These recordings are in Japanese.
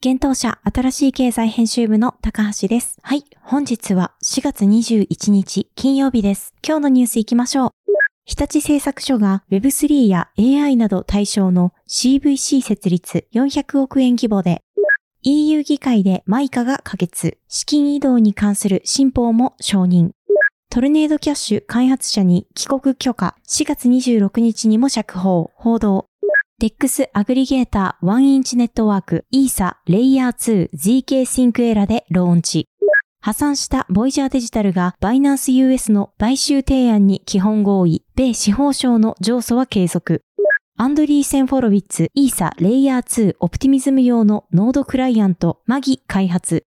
現当社新しい経済編集部の高橋です。はい。本日は4月21日金曜日です。今日のニュース行きましょう。日立製作所が Web3 や AI など対象の CVC 設立400億円規模で EU 議会でマイカが可決、資金移動に関する新法も承認。トルネードキャッシュ開発者に帰国許可、4月26日にも釈放、報道。DEX アグリゲーター1インチネットワーク ESA レイヤー 2ZK シンクエラでローンチ。破産したボイジャーデジタルがバイナンス US の買収提案に基本合意、米司法省の上訴は継続。アンドリーセンフォロウィッツ ESA レイヤー2オプティミズム用のノードクライアントマギ開発。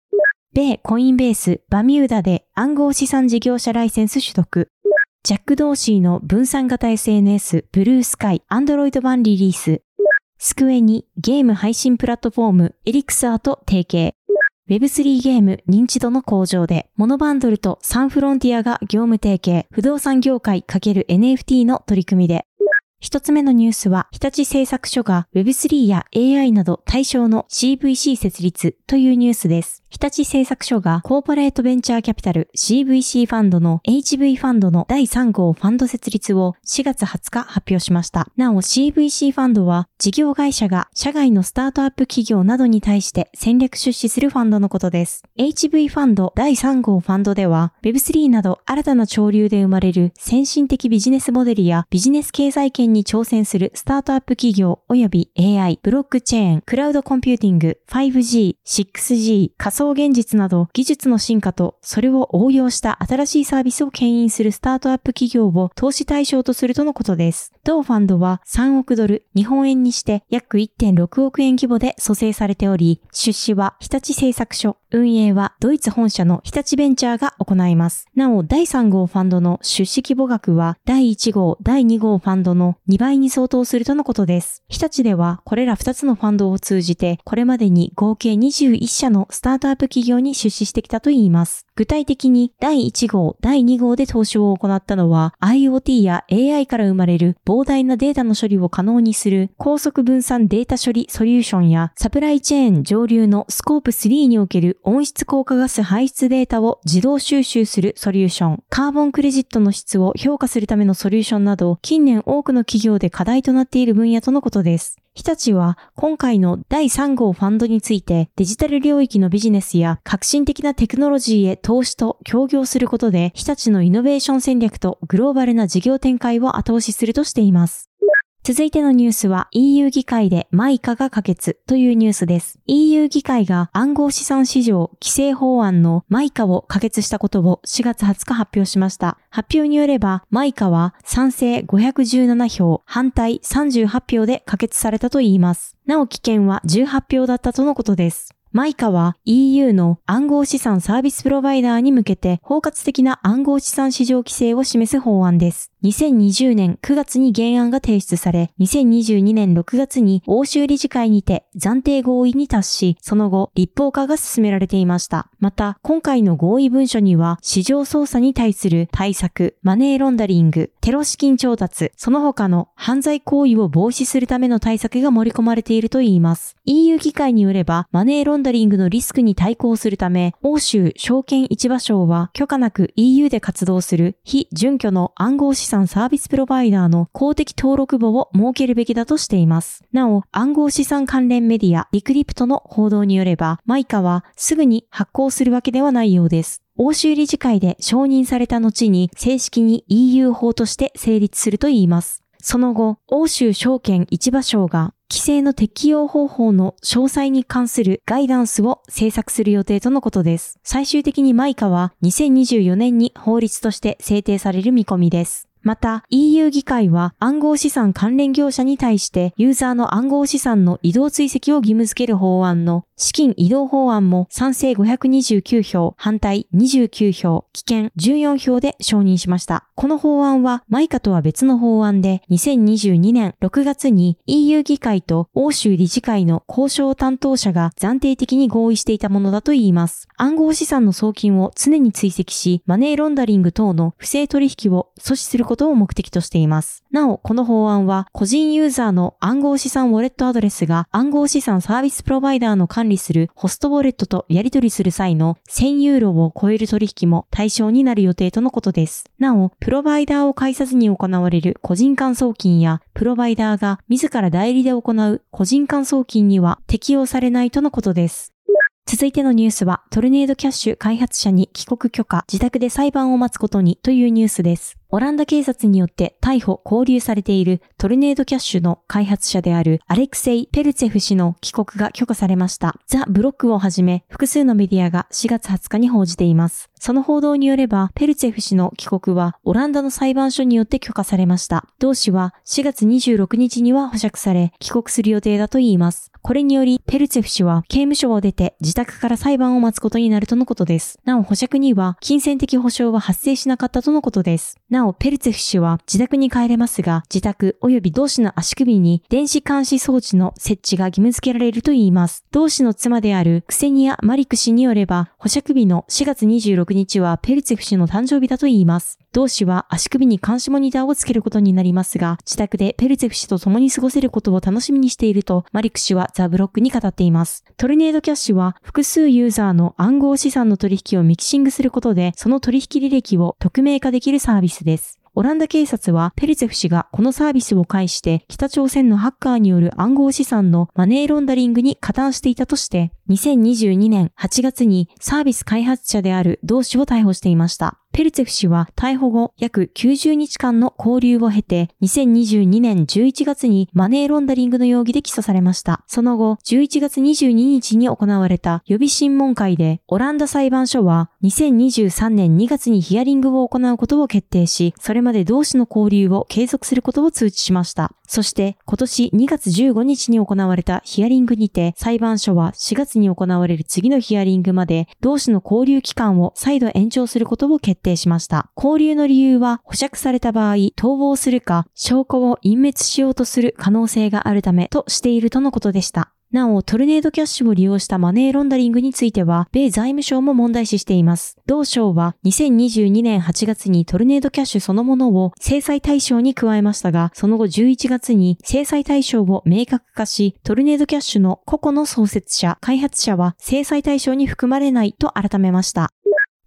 米コインベースバミューダで暗号資産事業者ライセンス取得。ジャック・ドーシーの分散型 SNS ブルースカイアンドロイド版リリース。スクエニゲーム配信プラットフォームエリクサーと提携。Web3 ゲーム認知度の向上で、モノバンドルとサンフロンティアが業務提携、不動産業界 ×NFT の取り組みで、一つ目のニュースは、日立製作所が Web3 や AI など対象の CVC 設立というニュースです。日立製作所がコーポレートベンチャーキャピタル CVC ファンドの HV ファンドの第3号ファンド設立を4月20日発表しました。なお CVC ファンドは事業会社が社外のスタートアップ企業などに対して戦略出資するファンドのことです。HV ファンド第3号ファンドでは Web3 など新たな潮流で生まれる先進的ビジネスモデルやビジネス経済圏に挑戦するスタートアップ企業及び AI、ブロックチェーン、クラウドコンピューティング、5G、6G、仮想現実など技術の進化とそれを応用した新しいサービスを牽引するスタートアップ企業を投資対象とするとのことです。同ファンドは3億ドル、日本円にして約1.6億円規模で蘇生されており、出資は日立製作所、運営はドイツ本社の日立ベンチャーが行います。なお、第3号ファンドの出資規模額は第1号、第2号ファンドの2倍に相当するとのことです。日立ではこれら2つのファンドを通じて、これまでに合計21社のスタートアップ企業に出資してきたといいます。具体的に第1号、第2号で投資を行ったのは IoT や AI から生まれる膨大なデータの処理を可能にする高速分散データ処理ソリューションやサプライチェーン上流のスコープ3における温室効果ガス排出データを自動収集するソリューション、カーボンクレジットの質を評価するためのソリューションなど近年多くの企業で課題となっている分野とのことです。日立は今回の第3号ファンドについてデジタル領域のビジネスや革新的なテクノロジーへ投資と協業することで日立のイノベーション戦略とグローバルな事業展開を後押しするとしています。続いてのニュースは EU 議会でマイカが可決というニュースです。EU 議会が暗号資産市場規制法案のマイカを可決したことを4月20日発表しました。発表によればマイカは賛成517票、反対38票で可決されたといいます。なお棄権は18票だったとのことです。マイカは EU の暗号資産サービスプロバイダーに向けて包括的な暗号資産市場規制を示す法案です。2020年9月に原案が提出され、2022年6月に欧州理事会にて暫定合意に達し、その後立法化が進められていました。また、今回の合意文書には市場操作に対する対策、マネーロンダリング、テロ資金調達、その他の犯罪行為を防止するための対策が盛り込まれているといいます。EU 議会によれば、マネーロンダリングのリスクに対抗するため、欧州証券市場省は許可なく EU で活動する非準拠の暗号資産サービスプロバイダーの公的登録簿を設けるべきだとしています。なお、暗号資産関連メディア、リクリプトの報道によれば、マイカはすぐに発行するわけではないようです。欧州理事会で承認された後に正式に EU 法として成立するといいます。その後、欧州証券市場省が規制の適用方法の詳細に関するガイダンスを制作する予定とのことです。最終的にマイカは2024年に法律として制定される見込みです。また EU 議会は暗号資産関連業者に対してユーザーの暗号資産の移動追跡を義務付ける法案の資金移動法案も賛成529票、反対29票、棄権14票で承認しました。この法案はマイカとは別の法案で2022年6月に EU 議会と欧州理事会の交渉担当者が暫定的に合意していたものだといいます。暗号資産の送金を常に追跡し、マネーロンダリング等の不正取引を阻止することを目的としています。なお、この法案は個人ユーザーの暗号資産ウォレットアドレスが暗号資産サービスプロバイダーの管理するホストウォレットとやり取りする際の1000ユーロを超える取引も対象になる予定とのことです。なお、プロバイダーを介さずに行われる個人間送金やプロバイダーが自ら代理で行う個人間送金には適用されないとのことです。続いてのニュースは、トルネードキャッシュ開発者に帰国許可、自宅で裁判を待つことにというニュースです。オランダ警察によって逮捕、拘留されているトルネードキャッシュの開発者であるアレクセイ・ペルツェフ氏の帰国が許可されました。ザ・ブロックをはじめ複数のメディアが4月20日に報じています。その報道によれば、ペルツェフ氏の帰国はオランダの裁判所によって許可されました。同氏は4月26日には保釈され、帰国する予定だといいます。これにより、ペルツェフ氏は刑務所を出て自宅から裁判を待つことになるとのことです。なお、保釈には金銭的保証は発生しなかったとのことです。ななお、ペルツェフ氏は自宅に帰れますが、自宅及び同氏の足首に電子監視装置の設置が義務付けられるといいます。同氏の妻であるクセニア・マリク氏によれば、保釈日の4月26日はペルツェフ氏の誕生日だといいます。同氏は足首に監視モニターをつけることになりますが、自宅でペルツェフ氏と共に過ごせることを楽しみにしていると、マリク氏はザ・ブロックに語っています。トルネードキャッシュは複数ユーザーの暗号資産の取引をミキシングすることで、その取引履歴を匿名化できるサービスです。オランダ警察はペルツェフ氏がこのサービスを介して北朝鮮のハッカーによる暗号資産のマネーロンダリングに加担していたとして2022年8月にサービス開発者である同氏を逮捕していました。ペルツェフ氏は逮捕後約90日間の交留を経て2022年11月にマネーロンダリングの容疑で起訴されました。その後11月22日に行われた予備審問会でオランダ裁判所は2023年2月にヒアリングを行うことを決定し、それまで同氏の交留を継続することを通知しました。そして今年2月15日に行われたヒアリングにて裁判所は4月に行われる次のヒアリングまで同氏の交留期間を再度延長することを決定定しました。交流の理由は保釈された場合、逃亡するか、証拠を隠滅しようとする可能性があるためとしているとのことでした。なお、トルネードキャッシュを利用したマネーロンダリングについては、米財務省も問題視しています。同省は2022年8月にトルネードキャッシュそのものを制裁対象に加えましたが、その後11月に制裁対象を明確化し、トルネードキャッシュの個々の創設者、開発者は制裁対象に含まれないと改めました。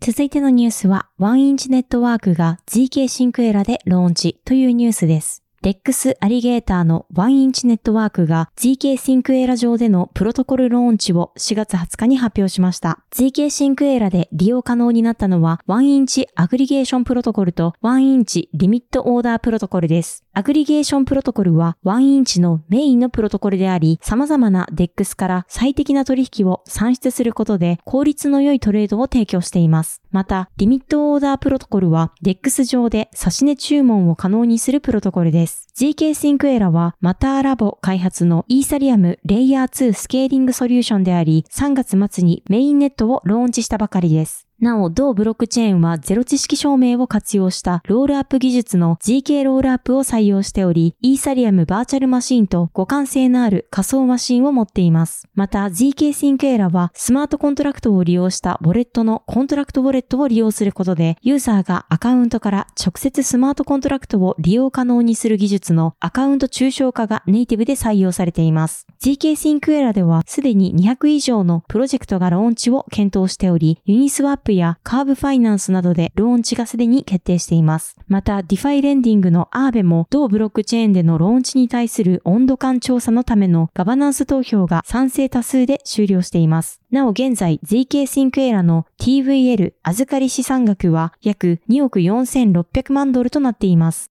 続いてのニュースは、ワンインチネットワークが GK シンクエラでローンチというニュースです。 DEX アグリゲーターのワンインチネットワークが GK シンクエラ上でのプロトコルローンチを4月20日に発表しました。GK シンクエラで利用可能になったのはワンインチアグリゲーションプロトコルとワンインチリミットオーダープロトコルです。アグリゲーションプロトコルはワンインチのメインのプロトコルであり、様々な DEX から最適な取引を算出することで効率の良いトレードを提供しています。また、リミットオーダープロトコルは DEX 上で差し値注文を可能にするプロトコルです。GK シンクエラはマターラボ開発のイーサリアムレイヤー2スケーリングソリューションであり、3月末にメインネットをローンチしたばかりです。なお、同ブロックチェーンはゼロ知識証明を活用したロールアップ技術の GK ロールアップを採用しており、イーサリアムバーチャルマシンと互換性のある仮想マシンを持っています。また、GK シンクエラはスマートコントラクトを利用したウォレットのコントラクトウォレットを利用することで、ユーザーがアカウントから直接スマートコントラクトを利用可能にする技術のアカウント抽象化がネイティブで採用されています。GK シンクエラではすでに200以上のプロジェクトがローンチを検討しており、ユニスワップやカーブファイナンスなどでローンチがすでに決定しています。また、ディファイレンディングのアーベも同ブロックチェーンでのローンチに対する温度感調査のためのガバナンス投票が賛成多数で終了しています。なお現在 ZK シンクエラの TVL 預かり資産額は約2億4600万ドルとなっています。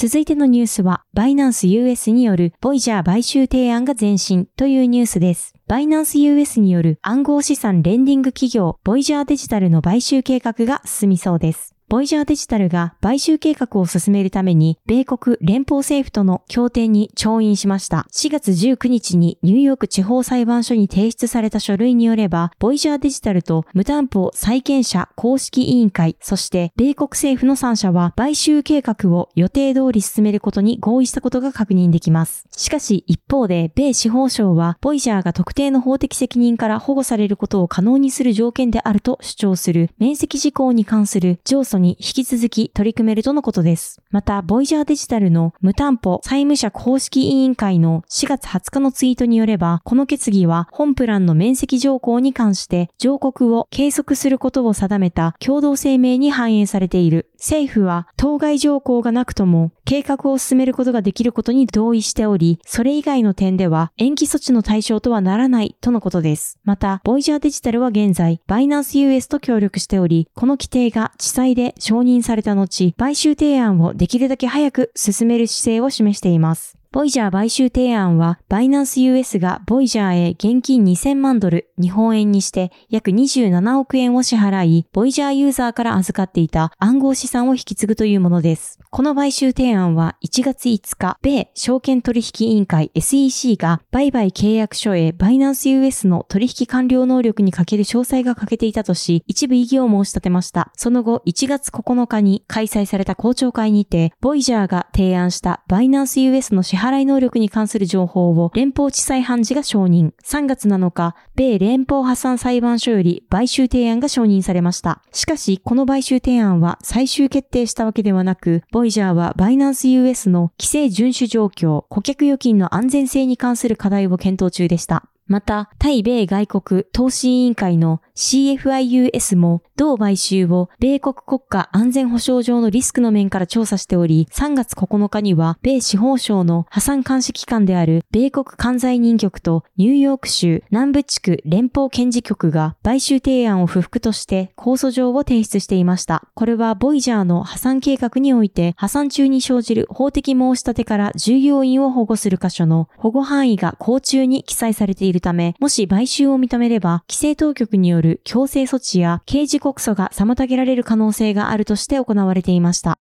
続いてのニュースは、バイナンス US によるボイジャー買収提案が前進というニュースです。バイナンス US による暗号資産レンディング企業ボイジャーデジタルの買収計画が進みそうです。ボイジャーデジタルが買収計画を進めるために、米国連邦政府との協定に調印しました。4月19日にニューヨーク地方裁判所に提出された書類によれば、ボイジャーデジタルと無担保債権者公式委員会、そして米国政府の3社は買収計画を予定通り進めることに合意したことが確認できます。しかし一方で、米司法省は、ボイジャーが特定の法的責任から保護されることを可能にする条件であると主張する面積事項に関する上訴に引き続き取り組めるとのことです。また、ボイジャーデジタルの無担保債務者公式委員会の4月20日のツイートによれば、この決議は本プランの面積条項に関して上告を計測することを定めた共同声明に反映されている。政府は当該条項がなくとも計画を進めることができることに同意しており、それ以外の点では延期措置の対象とはならないとのことです。また、ボイジャーデジタルは現在、バイナンス US と協力しており、この規定が地裁で承認された後、買収提案をできるだけ早く進める姿勢を示しています。ボイジャー買収提案は、バイナンス US がボイジャーへ現金2000万ドル、日本円にして約27億円を支払い、ボイジャーユーザーから預かっていた暗号資産を引き継ぐというものです。この買収提案は1月5日、米証券取引委員会 SEC が売買契約書へバイナンス US の取引完了能力に欠ける詳細が欠けていたとし、一部異議を申し立てました。その後、1月9日に開催された公聴会にて、ボイジャーが提案したバイナンス US の支払い能力に関する情報を連邦地裁判事が承認。3月7日、米連邦破産裁判所より買収提案が承認されました。しかし、この買収提案は最終決定したわけではなく、ボイジャーはバイナンス US の規制遵守状況、顧客預金の安全性に関する課題を検討中でした。また、対米外国投資委員会の CFIUS も同買収を米国国家安全保障上のリスクの面から調査しており、3月9日には米司法省の破産監視機関である米国関西人局とニューヨーク州南部地区連邦検事局が買収提案を不服として控訴状を提出していました。これはボイジャーの破産計画において破産中に生じる法的申し立てから従業員を保護する箇所の保護範囲が公中に記載されているため、もし買収を認めれば規制当局による強制措置や刑事告訴が妨げられる可能性があるとして行われていました。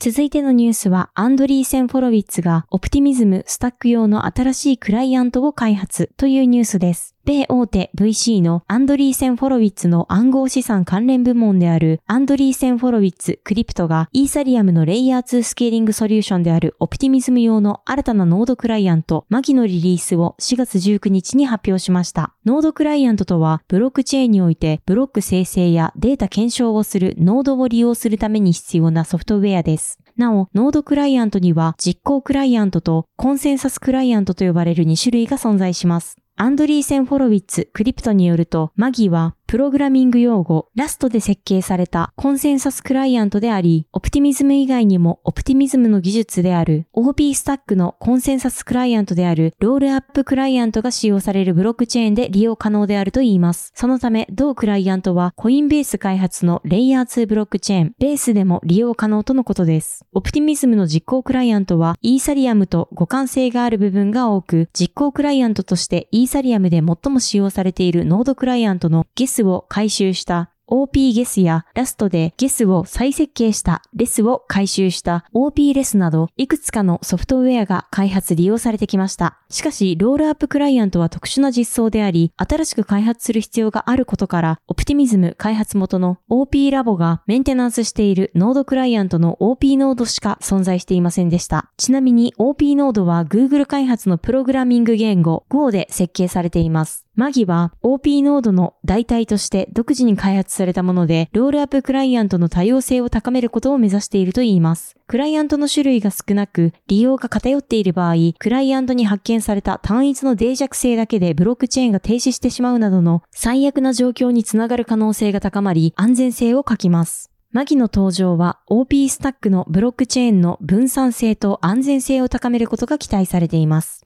続いてのニュースは、アンドリーセン・ホロウィッツがオプティミズムスタック用の新しいクライアントを開発というニュースです。米大手 VC のアンドリーセン・ホロウィッツの暗号資産関連部門であるアンドリーセン・ホロウィッツ・クリプトがイーサリアムのレイヤー2スケーリングソリューションであるオプティミズム用の新たなノードクライアントマギのリリースを4月19日に発表しました。ノードクライアントとはブロックチェーンにおいてブロック生成やデータ検証をするノードを利用するために必要なソフトウェアです。なお、ノードクライアントには実行クライアントとコンセンサスクライアントと呼ばれる2種類が存在します。アンドリーセン・ホロウィッツ・クリプトによると、マギはプログラミング言語、 Rust で設計されたコンセンサスクライアントであり、オプティミズム以外にもオプティミズムの技術である OP スタックのコンセンサスクライアントであるロールアップクライアントが使用されるブロックチェーンで利用可能であるといいます。そのため、同クライアントはコインベース開発のレイヤー2ブロックチェーン、ベースでも利用可能とのことです。オプティミズムの実行クライアントはイーサリアムと互換性がある部分が多く、実行クライアントとしてイーサリアムで最も使用されているノードクライアントの Geth を改修した OP ゲスやラストでゲスを再設計したレスを回収した OP レスなどいくつかのソフトウェアが開発利用されてきました。しかし、ロールアップクライアントは特殊な実装であり、新しく開発する必要があることから、オプティミズム開発元の OP ラボがメンテナンスしているノードクライアントの OP ノードしか存在していませんでした。ちなみに OP ノードは Google 開発のプログラミング言語 Go で設計されています。マギは OP ノードの代替として独自に開発されたもので、ロールアップクライアントの多様性を高めることを目指しているといいます。クライアントの種類が少なく、利用が偏っている場合、クライアントに発見された単一の脆弱性だけでブロックチェーンが停止してしまうなどの最悪な状況につながる可能性が高まり、安全性を欠きます。マギの登場は OP スタックのブロックチェーンの分散性と安全性を高めることが期待されています。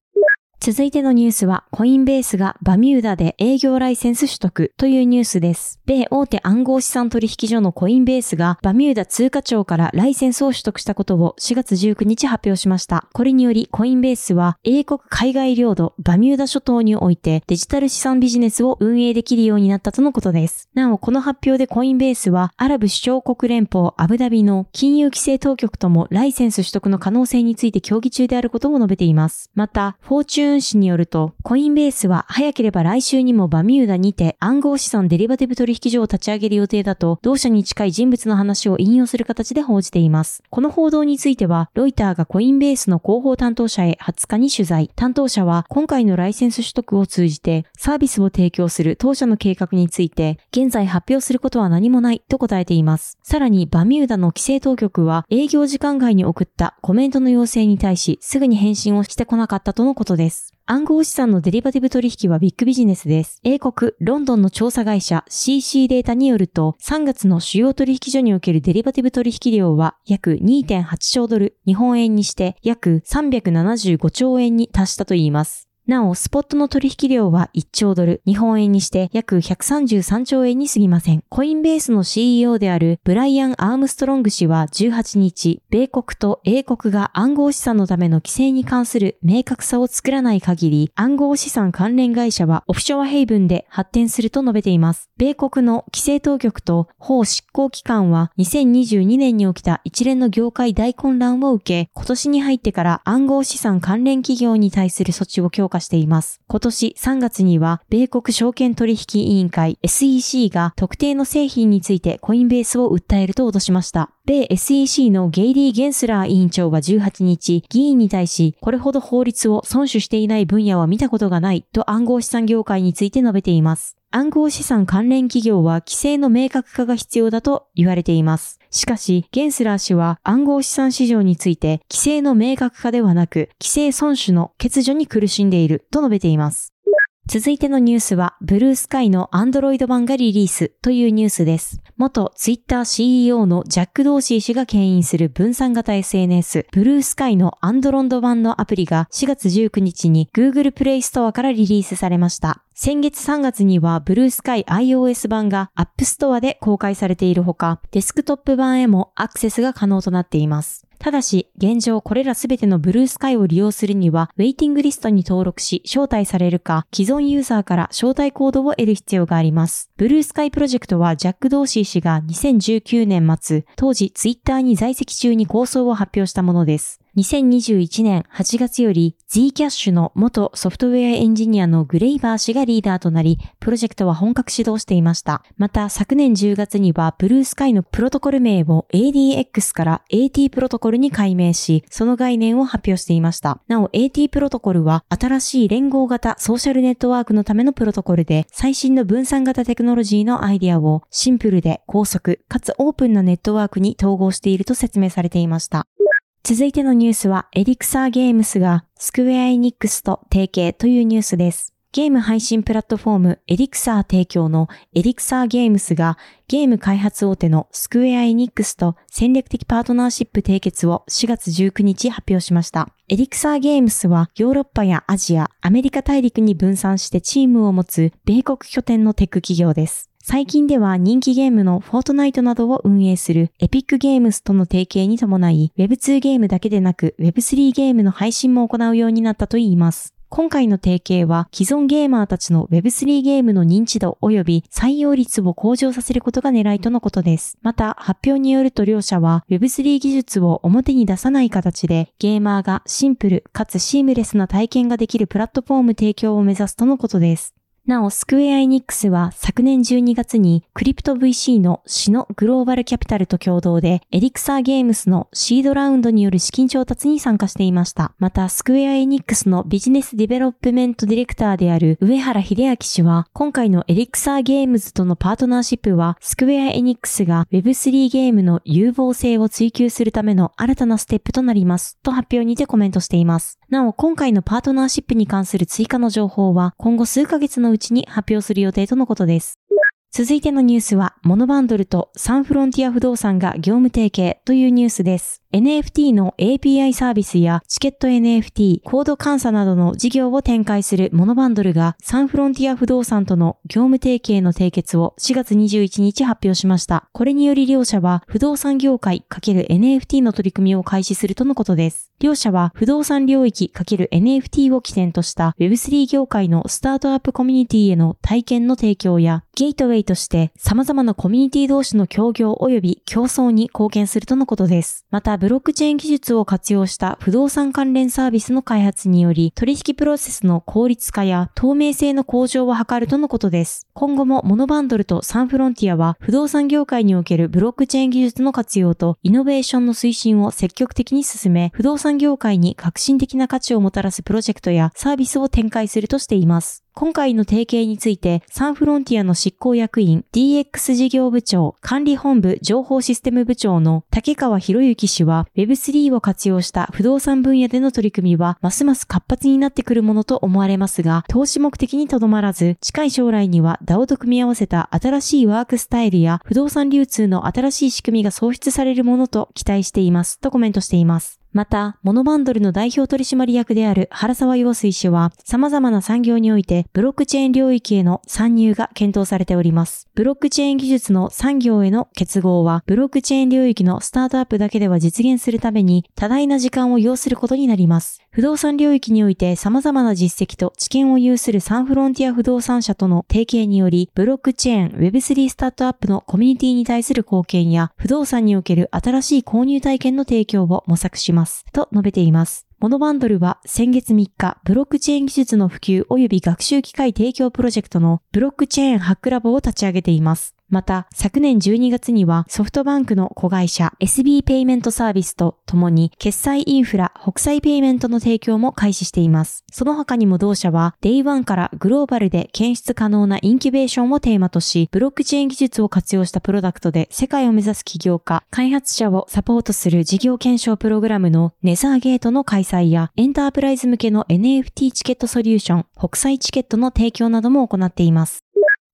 続いてのニュースは、コインベースがバミューダで営業ライセンス取得というニュースです。米大手暗号資産取引所のコインベースがバミューダ通貨庁からライセンスを取得したことを4月19日発表しました。これによりコインベースは英国海外領土バミューダ諸島においてデジタル資産ビジネスを運営できるようになったとのことです。なお、この発表でコインベースはアラブ首長国連邦アブダビの金融規制当局ともライセンス取得の可能性について協議中であることも述べています。また、フォーチューン紙によると、コインベースは早ければ来週にもバミューダにて暗号資産デリバティブ取引所を立ち上げる予定だと、同社に近い人物の話を引用する形で報じています。この報道については、ロイターがコインベースの広報担当者へ20日に取材。担当者は、今回のライセンス取得を通じて、サービスを提供する当社の計画について、現在発表することは何もないと答えています。さらに、バミューダの規制当局は、営業時間外に送ったコメントの要請に対し、すぐに返信をしてこなかったとのことです。暗号資産のデリバティブ取引はビッグビジネスです。英国、ロンドンの調査会社 CC データによると、3月の主要取引所におけるデリバティブ取引量は約2.8兆ドル、日本円にして約375兆円に達したといいます。なお、スポットの取引量は1兆ドル、日本円にして約133兆円に過ぎません。コインベースの CEO であるブライアン・アームストロング氏は18日、米国と英国が暗号資産のための規制に関する明確さを作らない限り、暗号資産関連会社はオフショアヘイブンで発展すると述べています。米国の規制当局と法執行機関は2022年に起きた一連の業界大混乱を受け、今年に入ってから暗号資産関連企業に対する措置を強化しています。今年3月には、米国証券取引委員会 SEC が特定の製品についてコインベースを訴えると脅しました。米 SEC のゲイリー・ゲンスラー委員長は18日、議員に対し、これほど法律を遵守していない分野は見たことがないと暗号資産業界について述べています。暗号資産関連企業は規制の明確化が必要だと言われています。しかし、ゲンスラー氏は暗号資産市場について規制の明確化ではなく、規制損守の欠如に苦しんでいると述べています。続いてのニュースは、ブルースカイの Android 版がリリースというニュースです。元 Twitter CEO のジャック・ドーシー氏が牽引する分散型 SNS、ブルースカイの Android 版のアプリが4月19日に Google Play Store からリリースされました。先月3月にはブルースカイ iOS 版が App Store で公開されているほか、デスクトップ版へもアクセスが可能となっています。ただし、現状これらすべてのブルースカイを利用するには、ウェイティングリストに登録し、招待されるか、既存ユーザーから招待コードを得る必要があります。ブルースカイプロジェクトはジャック・ドーシー氏が2019年末、当時ツイッターに在籍中に構想を発表したものです。2021年8月より Zcash の元ソフトウェアエンジニアのグレイバー氏がリーダーとなり、プロジェクトは本格始動していました。また昨年10月にはブルースカイのプロトコル名を ADX から AT プロトコルに改名し、その概念を発表していました。なお AT プロトコルは新しい連合型ソーシャルネットワークのためのプロトコルで、最新の分散型テクノロジーのアイデアをシンプルで高速かつオープンなネットワークに統合していると説明されていました。続いてのニュースは、エリクサーゲームスがスクウェアエニックスと提携というニュースです。ゲーム配信プラットフォームエリクサー提供のエリクサーゲームスがゲーム開発大手のスクウェアエニックスと戦略的パートナーシップ締結を4月19日発表しました。エリクサーゲームスはヨーロッパやアジア、アメリカ大陸に分散してチームを持つ米国拠点のテック企業です。最近では人気ゲームのフォートナイトなどを運営するエピックゲームスとの提携に伴い Web2 ゲームだけでなく Web3 ゲームの配信も行うようになったといいます。今回の提携は既存ゲーマーたちの Web3 ゲームの認知度及び採用率を向上させることが狙いとのことです。また、発表によると両社は Web3 技術を表に出さない形でゲーマーがシンプルかつシームレスな体験ができるプラットフォーム提供を目指すとのことです。なお、スクエアエニックスは昨年12月にクリプト VC のシノグローバルキャピタルと共同でエリクサーゲームスのシードラウンドによる資金調達に参加していました。また、スクエアエニックスのビジネスディベロップメントディレクターである上原秀明氏は、今回のエリクサーゲームズとのパートナーシップは、スクエアエニックスが Web3 ゲームの有望性を追求するための新たなステップとなります。と発表にてコメントしています。なお、今回のパートナーシップに関する追加の情報は、今後数ヶ月のうちに発表する予定とのことです。続いてのニュースは、モノバンドルとサンフロンティア不動産が業務提携というニュースです。NFT の API サービスやチケット NFT、コード監査などの事業を展開するモノバンドルがサンフロンティア不動産との業務提携の締結を4月21日発表しました。これにより両社は不動産業界 ×NFT の取り組みを開始するとのことです。両社は不動産領域 ×NFT を起点とした Web3 業界のスタートアップコミュニティへの体験の提供やゲートウェイとして様々なコミュニティ同士の協業及び競争に貢献するとのことです。またブロックチェーン技術を活用した不動産関連サービスの開発により、取引プロセスの効率化や透明性の向上を図るとのことです。今後もモノバンドルとサンフロンティアは不動産業界におけるブロックチェーン技術の活用とイノベーションの推進を積極的に進め、不動産業界に革新的な価値をもたらすプロジェクトやサービスを展開するとしています。今回の提携について、サンフロンティアの執行役員、DX 事業部長、管理本部情報システム部長の竹川博之氏は、Web3 を活用した不動産分野での取り組みは、ますます活発になってくるものと思われますが、投資目的にとどまらず、近い将来には DAO と組み合わせた新しいワークスタイルや不動産流通の新しい仕組みが創出されるものと期待しています、とコメントしています。また、モノバンドルの代表取締役である原沢洋水氏は、様々な産業においてブロックチェーン領域への参入が検討されております。ブロックチェーン技術の産業への結合は、ブロックチェーン領域のスタートアップだけでは実現するために多大な時間を要することになります。不動産領域において様々な実績と知見を有するサンフロンティア不動産社との提携により、ブロックチェーン Web3 スタートアップのコミュニティに対する貢献や、不動産における新しい購入体験の提供を模索します。ますと述べています。モノバンドルは先月3日、ブロックチェーン技術の普及及び学習機会提供プロジェクトのブロックチェーンハックラボを立ち上げています。また、昨年12月にはソフトバンクの子会社 SB ペイメントサービスと共に決済インフラ、国際ペイメントの提供も開始しています。その他にも同社は Day1 からグローバルで検出可能なインキュベーションをテーマとし、ブロックチェーン技術を活用したプロダクトで世界を目指す起業家、開発者をサポートする事業検証プログラムのネザーゲートの開催やエンタープライズ向けの NFT チケットソリューション、国際チケットの提供なども行っています。